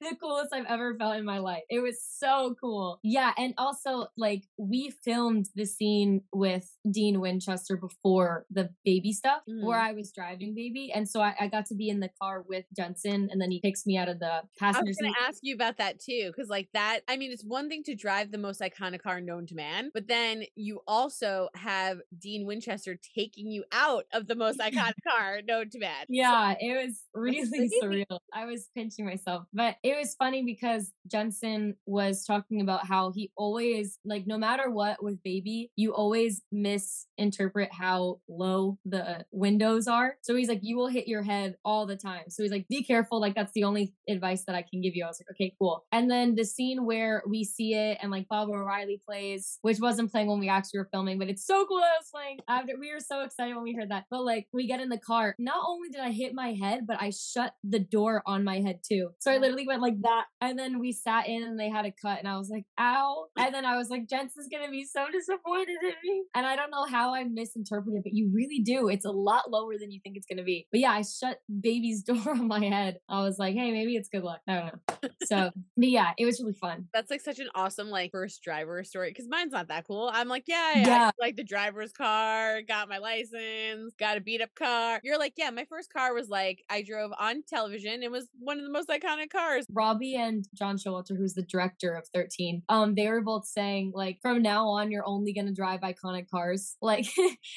the coolest I've ever felt in my life. It was so cool. Yeah. And also, like, we filmed the scene with Dean Winchester before the baby stuff mm. where I was driving baby. And so I, I, got to be in the car with Jensen and then he picks me out of the passenger I was going to ask you about that too. Cause, like, that, I mean, it's one thing to drive the most iconic car known to man, but then you also have Dean Winchester taking you out of the most iconic car known to man. Yeah. So, it was really surreal. I was pinching myself. But it was funny because Jensen was talking about how he always, like, no matter what with baby, you always misinterpret how low the windows are. So he's like, you will hit your head all the time. So he's like, be careful. Like, that's the only advice that I can give you. I was like, okay, cool. And then the scene where we see it and like Baba O'Riley plays, which wasn't playing when we actually were filming, but it's so cool that it was playing. After we were so excited when we heard that. But like, we get in the car. Not only did I hit my head, but I shut the door on my head too. So I literally went like that. And then we sat in and they had a cut and I was like, ow. And then I was like, Jensen's gonna be so disappointed in me. And I don't know how I misinterpreted, but you really do. It's a lot lower than you think it's gonna be. But yeah, I shut baby's door on my head. I was like, hey, maybe it's good luck. I don't know. So but yeah, it was really fun. That's like such an awesome like first driver story. Cause mine's not that cool. I'm like, yeah, yeah. yeah. like the driver's car, got my license, got a beat up car. You're like, yeah, my first car was like I drove on television. It was one of the most iconic cars. Robbie and John Showalter, who's the director of 13, um, they were both saying like from now on you're only gonna drive iconic cars. Like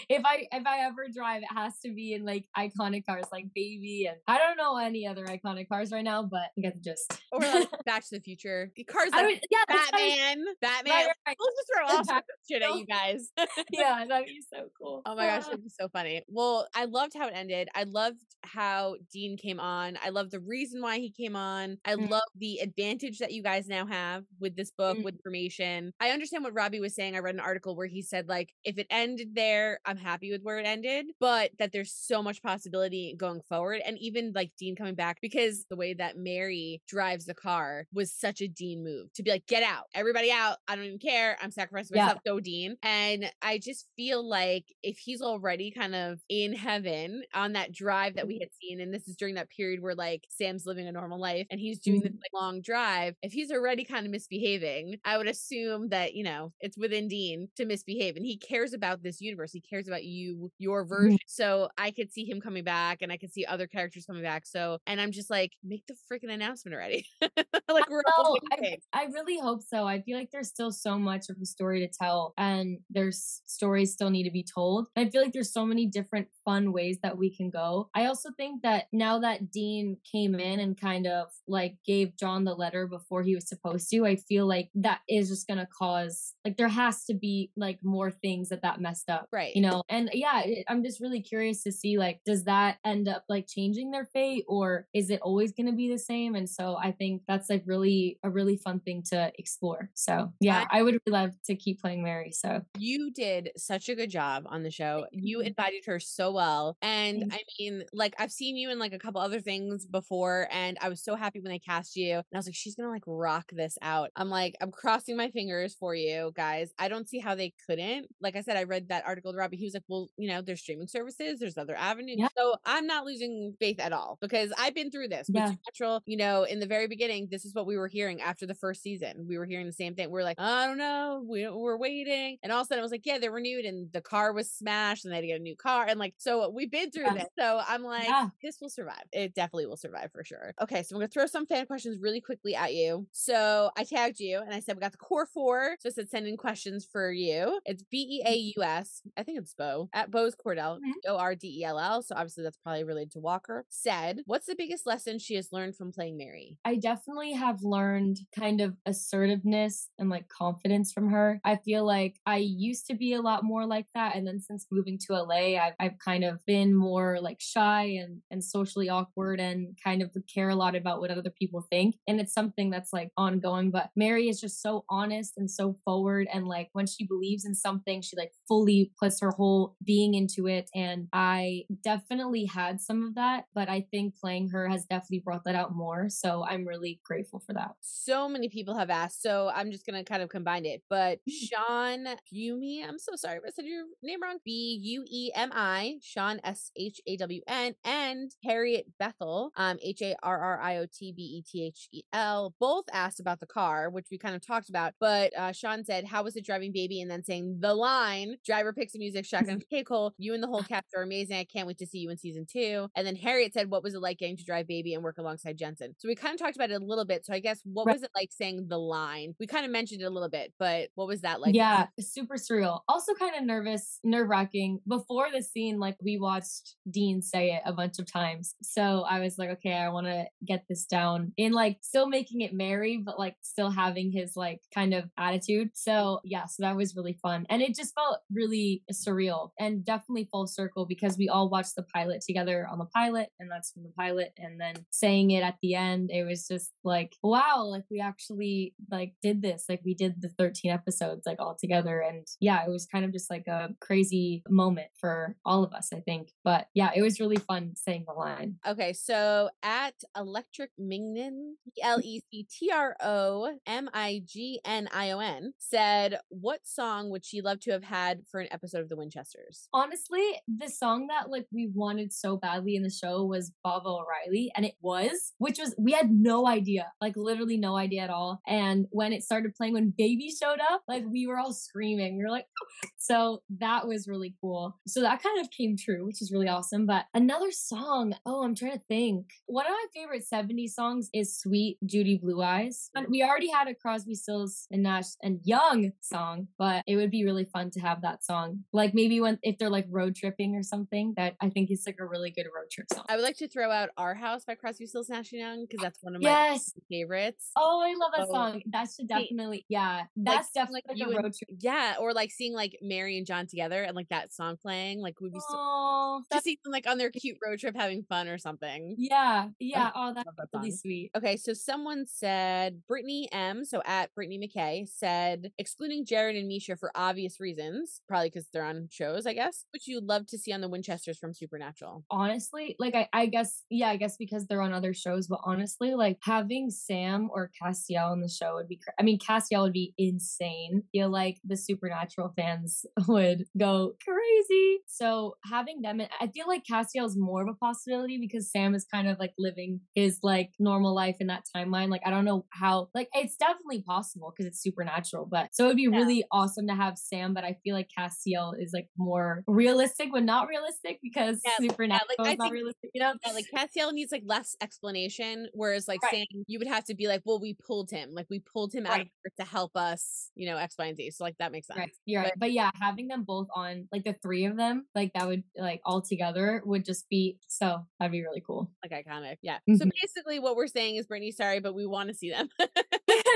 if I if I ever drive, it has to be in like iconic cars like Baby and I don't know any other iconic cars right now, but you get the gist. Or like Back to the Future. Cars like would, yeah, Batman. Batman. Right, right. We'll just throw all sorts of shit at you guys. yeah, that'd be so cool. Oh my gosh, it'd be so funny. Well, I loved how it ended. I loved how Dean came on. I love the reason why he came on. I mm. love the advantage that you guys now have with this book, mm. with information. I understand what Robbie was saying. I read an article where he said, like, if it ended there, I'm happy with where it ended, but that there's so much possibility going forward. And even like Dean coming back, because the way that Mary drives the car was such a Dean move to be like, get out, everybody out. I don't even care. I'm sacrificing myself. Yeah. Go, Dean. And I just feel like if he's already kind of in heaven on that drive that we had seen, and this is during that period where like Sam's living a normal life and he's doing mm-hmm. this like, long drive, if he's already kind of misbehaving, I would assume that, you know, it's within Dean to misbehave. And he cares about this universe. He cares about you, your mm-hmm. version. Mm-hmm. So I could see him coming back and I could see other characters coming back. So, and I'm just like, make the freaking announcement already. like, we're all I, I really hope so. I feel like there's still so much of a story to tell and there's stories still need to be told. I feel like there's so many different fun ways that we can go. I also think that now that Dean came in and kind of like gave John the letter before he was supposed to, I feel like that is just going to cause like there has to be like more things that that messed up. Right. You know, and yeah, it, I'm just really curious to see like, does that end up like changing their fate or is it always going to be the same? And so I think that's like really a really fun thing to explore. So yeah, I, I would love to keep playing Mary. So you did such a good job on the show. You embodied her so well. And I mean, like I've seen you in like a couple other things before, and I was so happy when they cast you. And I was like, she's gonna like rock this out. I'm like, I'm crossing my fingers for you guys. I don't see how they couldn't. Like I said, I read that article to Robbie. He was like, well, you know, there's streaming services, there's other avenues. Yeah. So I'm not losing faith at all because I've been through this. Yeah. Supernatural, you know, in the very beginning, this is what we were hearing after the first season. We were hearing the same thing. We are like, I don't know, we, we're waiting. And all of a sudden it was like, yeah, they're renewed and the car was smashed and they had to get a new car. And like, so we've been through this. So I'm like, yeah. this will survive. It definitely will survive for sure. Okay, so I'm gonna throw some fan questions really quickly at you. So I tagged you and I said we got the core four. So I said send in questions for you. It's B E A U S. I think it's Bo at Bo's Cordell, mm-hmm. O R D E L L. So obviously that's probably related to Walker. Said, what's the biggest lesson she has learned from playing Mary? I definitely have learned kind of assertiveness and like confidence from her. I feel like I used to be a lot more like that, and then since moving to LA, I've, I've kind of been more like shy and, and socially awkward and kind of care a lot about what other people think. And it's something that's like ongoing. But Mary is just so honest and so forward. And like when she believes in something, she like fully puts her whole being into it. And I definitely had some of that, but I think playing her has definitely brought that out more. So I'm really grateful for that. So many people have asked. So I'm just going to kind of combine it. But Shawn Buemi, I'm so sorry if I said your name wrong. B U E M I, Shawn S H A W N, and Harriot Bethel, um, H A R R I O T B E T H E L, both asked about the car, which we kind of talked about. But uh, Shawn said, How was it driving baby? And then saying the line, driver picks the music, shotgun okay, Cole, you and the whole cast are amazing. I can't wait to see you in season two. And then Harriot said, What was it like getting to drive baby and work alongside Jensen? So we kind of talked about it a little bit. So I guess what right. was it like saying the line? We kind of mentioned it a little bit, but what was that like? Yeah, super surreal. Also kind of nervous, nerve wracking. Before the scene, like we watched Dean say it a bunch of times. So I was like, okay, I want to get this down in like still making it merry, but like still having his like kind of attitude. So yeah, so that was really fun. And it just felt really surreal and definitely full circle because we all watched the pilot together on the pilot and that's from the pilot. And then saying it at the end, it was just like, wow, like we actually like did this. Like we did the 13 episodes like all together. And yeah, it was kind of just like a crazy moment for all of us, I think. But yeah, it was really fun saying the line. Okay. So at Electric Mignon, L E C T R O M I G N I O N, said, What song would she love to have had for an episode of The Winchesters? Honestly, the song that like we wanted so badly in the show was Baba O'Riley, and it was, which was we had no idea, like literally no idea at all. And when it started playing, when Baby showed up, like we were all screaming. We were like, oh. so that was really cool. So that kind of came true, which is really awesome. But another song, oh, I'm trying to think. One of my favorite 70s songs is Suite: Judy Blue Eyes. And we already had a Crosby, Stills, and Nash and Young song, but it would be really fun to have that song. Like maybe when if they're like road tripping or something, that I think is like a really good road trip song. I would like to throw out Our House by Crosby, Stills, Nash and Young because that's one of my yes. favorites. Oh, I love that song. That should definitely, yeah, that's like, definitely like, a road trip. Yeah, or like seeing like Mary and John together and like that song playing, like would be so just them like on their cute road trip having fun or something. Yeah, yeah. Oh, oh that's that really sweet. Okay, so someone said Brittany M, so at Brittany McKay said excluding Jared and Misha for obvious reasons, probably because they're on shows, I guess, which you'd love to see on the Winchesters from Supernatural. Honestly, like I, I guess, yeah, I guess because they're on other shows, but honestly, like having Sam or Castiel on the show would be. Cra- I mean, Castiel would be insane. feel like the Supernatural fans would go crazy. So having them, I feel like Castiel is more of a possibility because Sam is kind of like living his like normal life in that timeline. Like I don't know how. Like it's definitely possible because it's supernatural, but so it'd be yeah. really awesome to have Sam. But I feel like Castiel is like more realistic, but not realistic because yeah, supernatural yeah, like, is not think, realistic. You know, yeah, like Castiel needs like less explanation, whereas like right. Sam, you would have to be like, well, we pulled him, like we pulled him right. out of to help us, you know, X, Y, and Z. So like that makes sense. Right. You're but, right. But yeah, having them both on, like the three of them, like that would like all together would just be so that'd be really cool. Like iconic. Yeah. Mm-hmm. So basically what we're saying is Brittany, sorry, but we want to see them.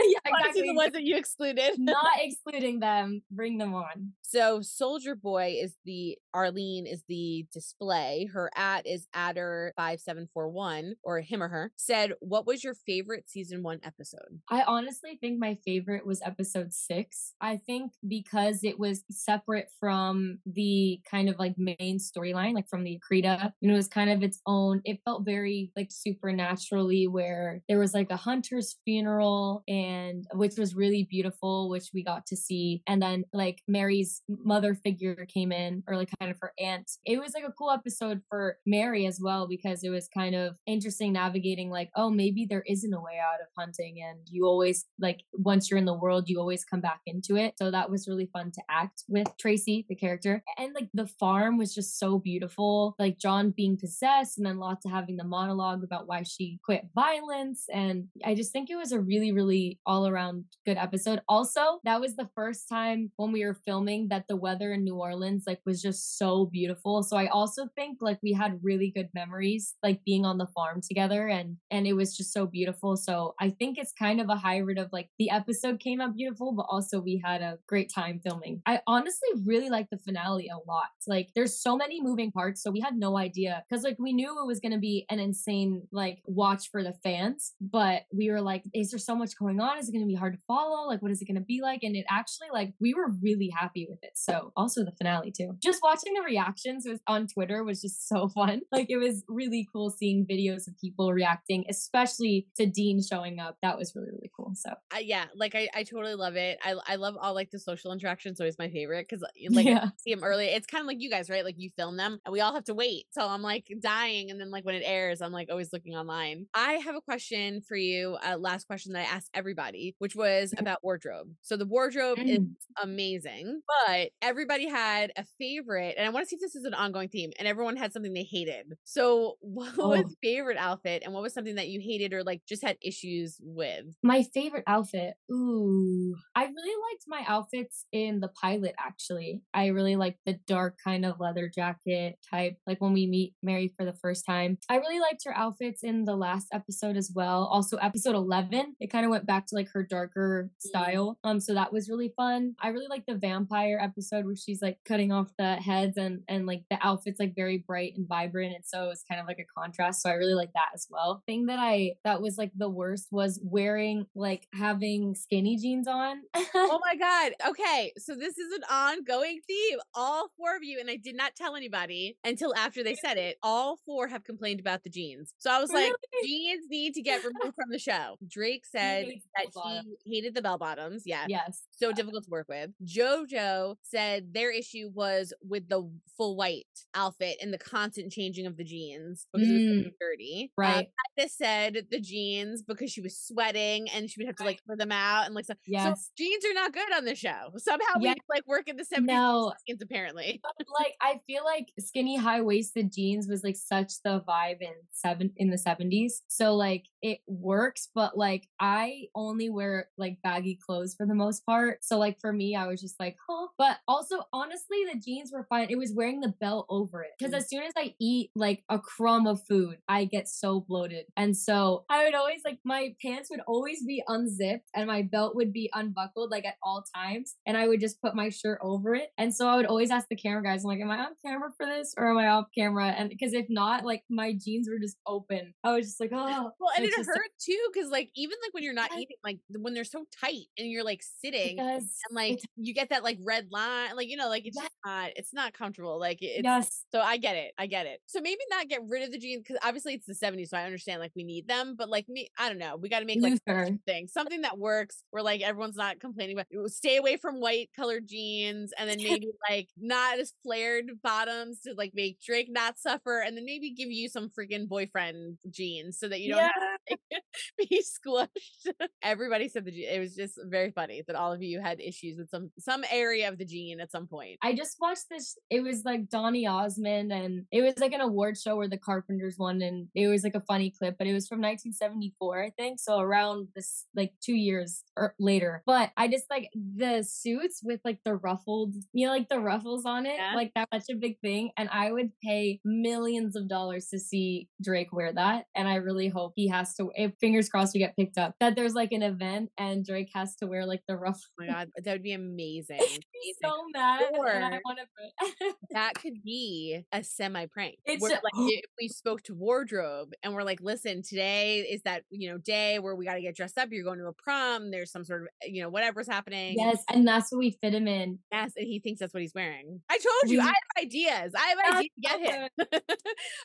yeah, exactly. the ones that you excluded. Not excluding them. Bring them on. So Soldier Boy is the Arlene is the display. Her at is adder five seven four one or him or her said, "What was your favorite season one episode?" I honestly think my favorite was episode six. I think because it was separate from the kind of like main storyline, like from the Akrida, and it was kind of its own. It felt very like supernaturally, where there was like a hunter's funeral and which was really beautiful, which we got to see. And then like Mary's mother figure came in, or like kind of her aunt. It was like a cool episode for Mary as well because it was kind of interesting navigating like, oh, maybe there isn't a way out of hunting. And you always like once you're in the world, you always come back into it. So that was really fun to act with Tracy, the character. And like the farm was just so beautiful. Like John being possessed and then Lata having the monologue about why she quit violence. And I just think it was a really, really all around good episode. Also, that was the first time when we were filming that the weather in New Orleans like was just so beautiful. So I also think like we had really good memories like being on the farm together and and it was just so beautiful. So I think it's kind of a hybrid of like the episode came out beautiful, but also we had a great time filming. I honestly really like the finale a lot. Like there's so many moving parts, so we had no idea because like we knew it was gonna be an insane like watch for the fans, but we were like, is there so much going on? On? Is it going to be hard to follow? Like, what is it going to be like? And it actually, like, we were really happy with it. So, also the finale too. Just watching the reactions was on Twitter was just so fun. Like, it was really cool seeing videos of people reacting, especially to Dean showing up. That was really, really cool. So, uh, yeah, like I, I totally love it. I, I love all like the social interactions. Always my favorite because like yeah. see them early. It's kind of like you guys, right? Like you film them and we all have to wait. So I'm like dying, and then like when it airs, I'm like always looking online. I have a question for you. Uh, last question that I asked everybody, which was mm-hmm. about wardrobe. So the wardrobe mm. is amazing, but everybody had a favorite, and I want to see if this is an ongoing theme. And everyone had something they hated. So what oh. was favorite outfit, and what was something that you hated or like just had issues with? My favorite outfit. Ooh, I really liked my outfits in the pilot. Actually, I really liked the dark kind of leather jacket type. Like when we meet Mary for the first time, I really liked her outfits in the last episode as well. Also, episode eleven, it kind of went back to like her darker mm. style. Um, so that was really fun. I really like the vampire episode where she's like cutting off the heads and and like the outfits like very bright and vibrant, and so it's kind of like a contrast. So I really like that as well. Thing that I that was like the worst was wearing like having skinny jeans on. oh my god. Okay, so this is an ongoing theme. All four of you, and I did not tell anybody until after they said it. All four have complained about the jeans. So I was really? like, jeans need to get removed from the show. Drake said that he hated the bell bottoms. Yeah. Yes. So difficult to work with. JoJo said their issue was with the full white outfit and the constant changing of the jeans because mm. it was so mm. dirty. Um, right. Um, said the jeans because she was sweating and she would have to like put them out and like so. Yes. So jeans are not good on the show. Somehow yes. we like work in the 70s no. apparently. like I feel like skinny high waisted jeans was like such the vibe in seven in the 70s. So like it works, but like I only wear like baggy clothes for the most part. So like for me, I was just like, huh. But also honestly, the jeans were fine. It was wearing the belt over it. Because mm. as soon as I eat like a crumb of food, I get so bloated. And so I would always like my pants would always be unzipped and my belt would be unbuckled like at all times. And I would just put my shirt over it. And so I would always ask the camera guys, I'm like, am I on camera for this or am I off camera? And because if not, like my jeans were just open. I was just like, oh. Well, and it hurt too, because like even like when you're not eating, like when they're so tight and you're like sitting and like you get that like red line, like you know, like it's yes. not it's not comfortable. Like it's yes. so I get it. I get it. So maybe not get rid of the jeans because obviously it's the 70s, so I understand like we need them, but like me, I don't know. We got to make like thing, something that works where like everyone's not complaining about stay away from white colored jeans and then maybe like not as flared bottoms to like make Drake not suffer and then maybe give you some freaking boyfriend jeans so that you don't yeah. have to be squished. Everybody said that it was just very funny that all of you had issues with some some area of the gene at some point. I just watched this. It was like Donny Osmond, and it was like an award show where the Carpenters won, and it was like a funny clip, but it was from 1974, I think. So around this like two years or later. But I just like the suits with like the ruffled, you know, like the ruffles on it, yeah. like that's such a big thing. And I would pay millions of dollars to see Drake wear that, and I really hope he has to. If fingers crossed we get picked up. That there's like an event and Drake has to wear like the rough. Oh my god, that would be amazing. amazing. so mad. Or that could be a semi prank. It's where, like if we spoke to wardrobe and we're like, listen, today is that you know day where we got to get dressed up. You're going to a prom. There's some sort of eh, you know whatever's happening. Yes, and that's what we fit him in. Yes, and he thinks that's what he's wearing. I told you, we, I have ideas. I have ideas. Get him.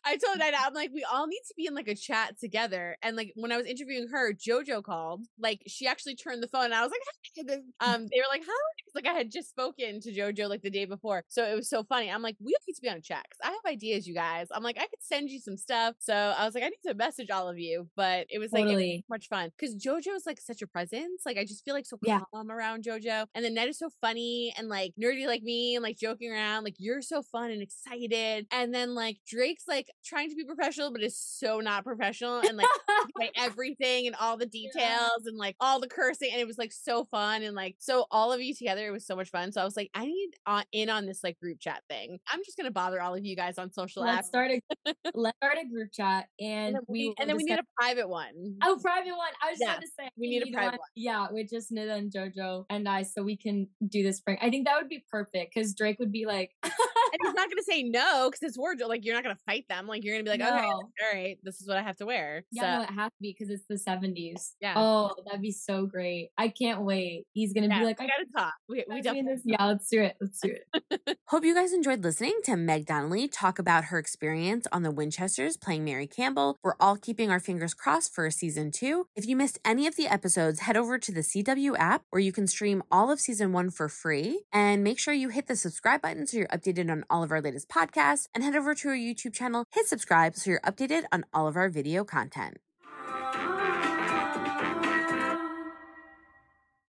I told Nida, I'm like, we all need to be in like a chat together. And like when I was interviewing her, JoJo called. Like she actually turned the phone, and I was like, um, they were like, "How?" Like I had just spoken to JoJo like the day before, so it was so funny. I'm like, we need to be on a chat because I have ideas, you guys. I'm like, I could send you some stuff. So I was like, I need to message all of you, but it was totally. like it was much fun because JoJo is like such a presence. Like I just feel like so yeah. calm around JoJo, and then Nida is so funny and like nerdy like me and like joking around. Like you're so fun and excited, and then like Drake's like trying to be professional, but is so not professional and like everything and all the details yeah. And like all the cursing and it was like so fun and like so all of you together it was so much fun so i was like i need uh, in on this like group chat thing i'm just gonna bother all of you guys on social let's apps. start a let's start a group chat and, and we, we and then we need a private one. Oh, private one i was yeah, going to say we, need, need, a private one. one. yeah with just nida and jojo and i so we can do this prank i think that would be perfect because drake would be like and he's not gonna say no because it's wardrobe. Like you're not gonna fight them. Like you're gonna be like, okay, all right, this is what I have to wear. Yeah, no, so it has to be because it's the 70s. Yeah. Oh, that'd be so great. I can't wait. He's gonna yeah, be like, I gotta talk. We, we gotta be in definitely this. Yeah, let's do it. Let's do it. Hope you guys enjoyed listening to Meg Donnelly talk about her experience on the Winchesters playing Mary Campbell. We're all keeping our fingers crossed for season two. If you missed any of the episodes, head over to the CW app where you can stream all of season one for free. And make sure you hit the subscribe button so you're updated on all of our latest podcasts. And head over to our YouTube channel, hit subscribe so you're updated on all of our video content.